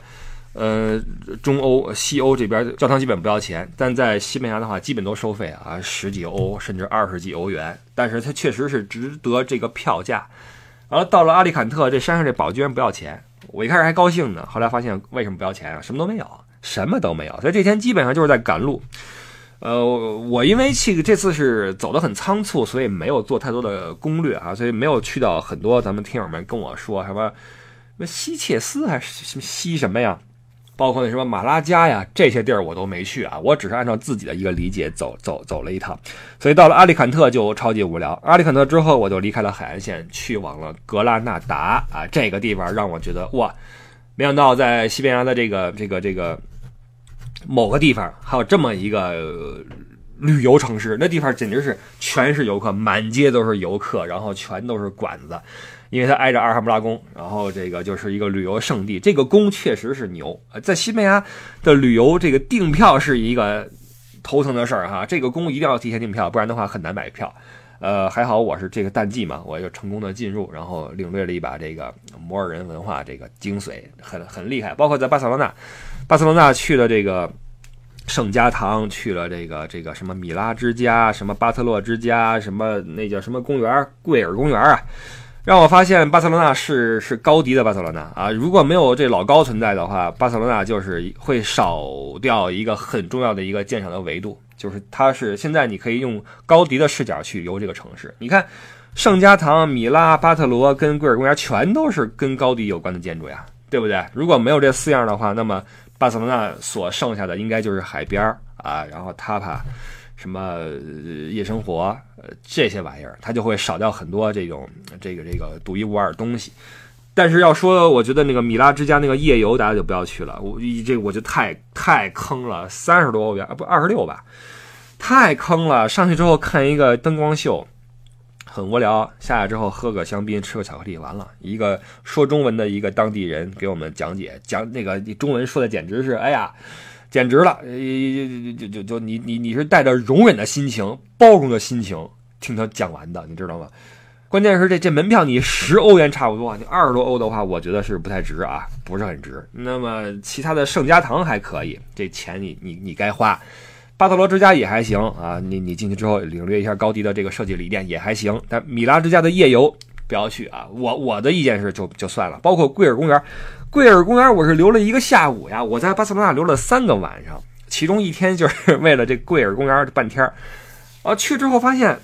呃，中欧、西欧这边教堂基本不要钱，但在西班牙的话，基本都收费啊，十几欧甚至二十几欧元。但是它确实是值得这个票价。然后到了阿利坎特，这山上这宝居然不要钱，我一开始还高兴呢，后来发现为什么不要钱啊？什么都没有，什么都没有。所以这天基本上就是在赶路。呃，我因为去这次是走的很仓促，所以没有做太多的攻略啊，所以没有去到很多咱们听友们跟我说什么什么西切斯还是什么西什么呀，包括那什么马拉加呀这些地儿我都没去啊，我只是按照自己的一个理解走走走了一趟，所以到了阿里坎特就超级无聊。阿里坎特之后我就离开了海岸线，去往了格拉纳达啊，这个地方让我觉得哇，没想到在西班牙的这个这个这个。某个地方还有这么一个旅游城市，那地方简直是全是游客，满街都是游客，然后全都是馆子，因为它挨着阿尔哈布拉宫，然后这个就是一个旅游胜地。这个宫确实是牛，在西班牙的旅游这个订票是一个头疼的事儿哈，这个宫一定要提前订票，不然的话很难买票。呃，还好我是这个淡季嘛，我就成功的进入，然后领略了一把这个摩尔人文化这个精髓，很很厉害。包括在巴塞罗那。巴塞罗那去了这个圣家堂，去了这个这个什么米拉之家，什么巴特洛之家，什么那叫什么公园，贵尔公园啊，让我发现巴塞罗那是是高迪的巴塞罗那啊！如果没有这老高存在的话，巴塞罗那就是会少掉一个很重要的一个鉴赏的维度，就是它是现在你可以用高迪的视角去游这个城市。你看，圣家堂、米拉、巴特罗跟贵尔公园全都是跟高迪有关的建筑呀，对不对？如果没有这四样的话，那么巴塞罗那所剩下的应该就是海边啊，然后塔帕，什么夜生活，这些玩意儿，它就会少掉很多这种这个这个独一无二的东西。但是要说，我觉得那个米拉之家那个夜游，大家就不要去了。我这我就太太坑了，三十多欧元啊，不二十六吧，太坑了。上去之后看一个灯光秀。很无聊，下来之后喝个香槟，吃个巧克力，完了一个说中文的一个当地人给我们讲解，讲那个中文说的简直是，哎呀，简直了，就就就就你你你是带着容忍的心情、包容的心情听他讲完的，你知道吗？关键是这这门票你十欧元差不多，你二十多欧的话，我觉得是不太值啊，不是很值。那么其他的圣家堂还可以，这钱你你你该花。巴特罗之家也还行啊，你你进去之后领略一下高迪的这个设计理念也还行。但米拉之家的夜游不要去啊，我我的意见是就就算了。包括贵尔公园，贵尔公园我是留了一个下午呀，我在巴塞罗那留了三个晚上，其中一天就是 为了这贵尔公园半天。啊，去之后发现，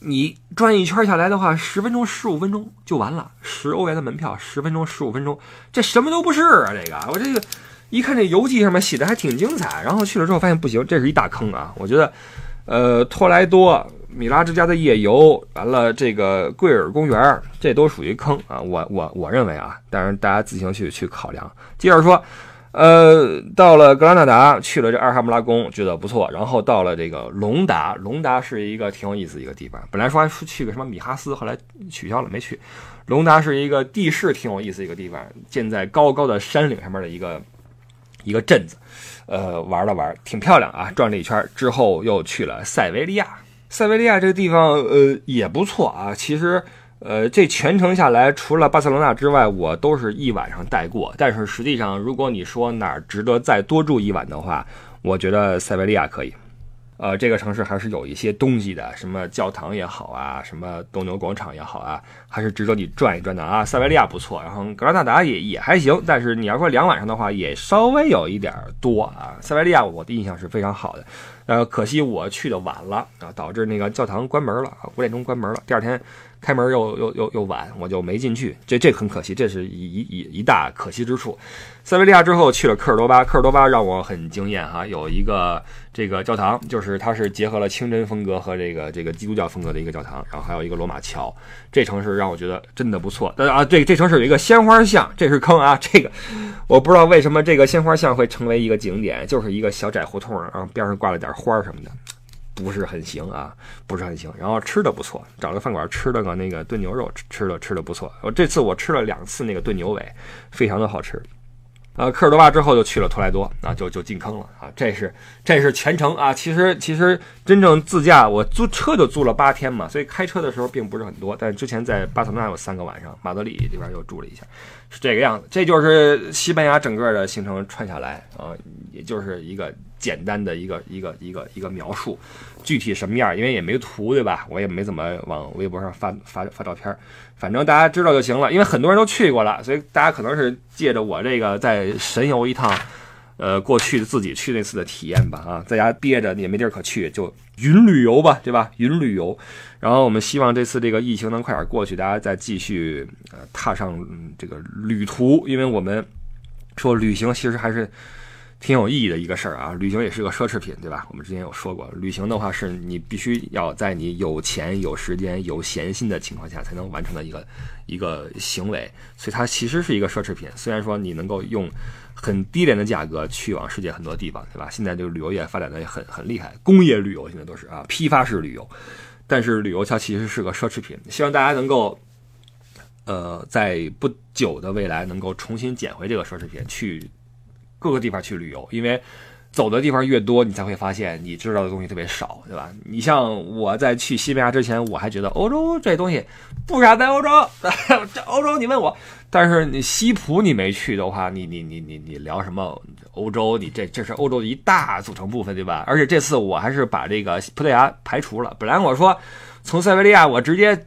你转一圈下来的话，十分钟十五分钟就完了，十欧元的门票，十分钟十五分钟，这什么都不是啊！这个我这个。一看这游记上面写的还挺精彩，然后去了之后发现不行，这是一大坑啊！我觉得，呃，托莱多、米拉之家的夜游，完了这个贵尔公园，这都属于坑啊！我我我认为啊，当然大家自行去去考量。接着说，呃，到了格拉纳达，去了这阿尔罕布拉宫，觉得不错。然后到了这个隆达，隆达是一个挺有意思一个地方。本来说还去个什么米哈斯，后来取消了，没去。隆达是一个地势挺有意思一个地方，建在高高的山岭上面的一个。一个镇子，呃，玩了玩，挺漂亮啊，转了一圈之后又去了塞维利亚。塞维利亚这个地方，呃，也不错啊。其实，呃，这全程下来，除了巴塞罗那之外，我都是一晚上带过。但是实际上，如果你说哪儿值得再多住一晚的话，我觉得塞维利亚可以。呃，这个城市还是有一些东西的，什么教堂也好啊，什么斗牛广场也好啊，还是值得你转一转的啊。塞维利亚不错，然后格拉纳达也也还行，但是你要说两晚上的话，也稍微有一点多啊。塞维利亚我的印象是非常好的，呃，可惜我去的晚了啊，导致那个教堂关门了啊，五点钟关门了。第二天开门又又又又晚，我就没进去，这这很可惜，这是一一一大可惜之处。塞维利亚之后去了科尔多巴，科尔多巴让我很惊艳哈，有一个这个教堂，就是它是结合了清真风格和这个这个基督教风格的一个教堂，然后还有一个罗马桥，这城市让我觉得真的不错。但啊，这这城市有一个鲜花巷，这是坑啊，这个我不知道为什么这个鲜花巷会成为一个景点，就是一个小窄胡同，然后边上挂了点花什么的，不是很行啊，不是很行。然后吃的不错，找个饭馆吃了个那个炖牛肉，吃的吃的不错。我这次我吃了两次那个炖牛尾，非常的好吃。呃，科尔多巴之后就去了托莱多，啊，就就进坑了啊！这是这是全程啊，其实其实真正自驾我租车就租了八天嘛，所以开车的时候并不是很多。但之前在巴塞罗那有三个晚上，马德里这边又住了一下，是这个样子。这就是西班牙整个的行程串下来啊，也就是一个简单的一个一个一个一个描述。具体什么样，因为也没图对吧？我也没怎么往微博上发发发照片。反正大家知道就行了，因为很多人都去过了，所以大家可能是借着我这个再神游一趟，呃，过去自己去那次的体验吧，啊，在家憋着也没地儿可去，就云旅游吧，对吧？云旅游。然后我们希望这次这个疫情能快点过去，大家再继续呃踏上这个旅途，因为我们说旅行其实还是。挺有意义的一个事儿啊，旅行也是个奢侈品，对吧？我们之前有说过，旅行的话是你必须要在你有钱、有时间、有闲心的情况下才能完成的一个一个行为，所以它其实是一个奢侈品。虽然说你能够用很低廉的价格去往世界很多地方，对吧？现在这个旅游业发展的也很很厉害，工业旅游现在都是啊，批发式旅游，但是旅游它其实是个奢侈品。希望大家能够，呃，在不久的未来能够重新捡回这个奢侈品去。各个地方去旅游，因为走的地方越多，你才会发现你知道的东西特别少，对吧？你像我在去西班牙之前，我还觉得欧洲这东西不傻在欧洲，这欧洲你问我，但是你西普你没去的话，你你你你你聊什么欧洲？你这这是欧洲的一大组成部分，对吧？而且这次我还是把这个葡萄牙排除了，本来我说从塞维利亚我直接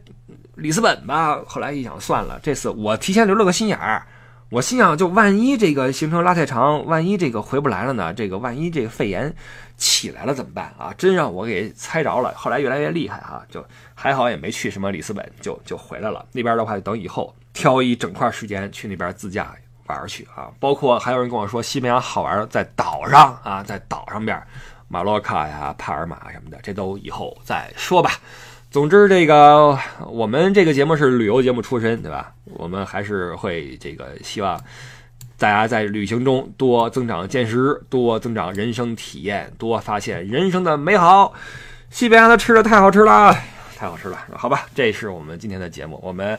里斯本吧，后来一想算了，这次我提前留了个心眼儿。我心想，就万一这个行程拉太长，万一这个回不来了呢？这个万一这个肺炎起来了怎么办啊？真让我给猜着了。后来越来越厉害哈，就还好也没去什么里斯本，就就回来了。那边的话，就等以后挑一整块时间去那边自驾玩去啊。包括还有人跟我说，西班牙好玩在岛上啊，在岛上边，马洛卡呀、帕尔马什么的，这都以后再说吧。总之，这个我们这个节目是旅游节目出身，对吧？我们还是会这个希望大家在旅行中多增长见识，多增长人生体验，多发现人生的美好。西班牙的吃的太好吃了，太好吃了，好吧？这是我们今天的节目，我们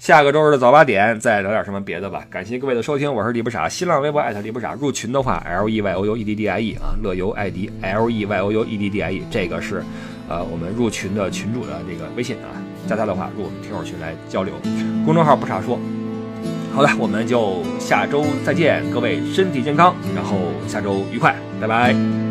下个周日的早八点再聊点什么别的吧。感谢各位的收听，我是李不傻，新浪微博艾特李不傻，入群的话 L E Y O U E D D I E 啊，乐游艾迪 L E Y O U E D D I E，这个是。呃，我们入群的群主的这个微信啊，加他的话入我们听友群来交流。公众号不傻说。好的，我们就下周再见，各位身体健康，然后下周愉快，拜拜。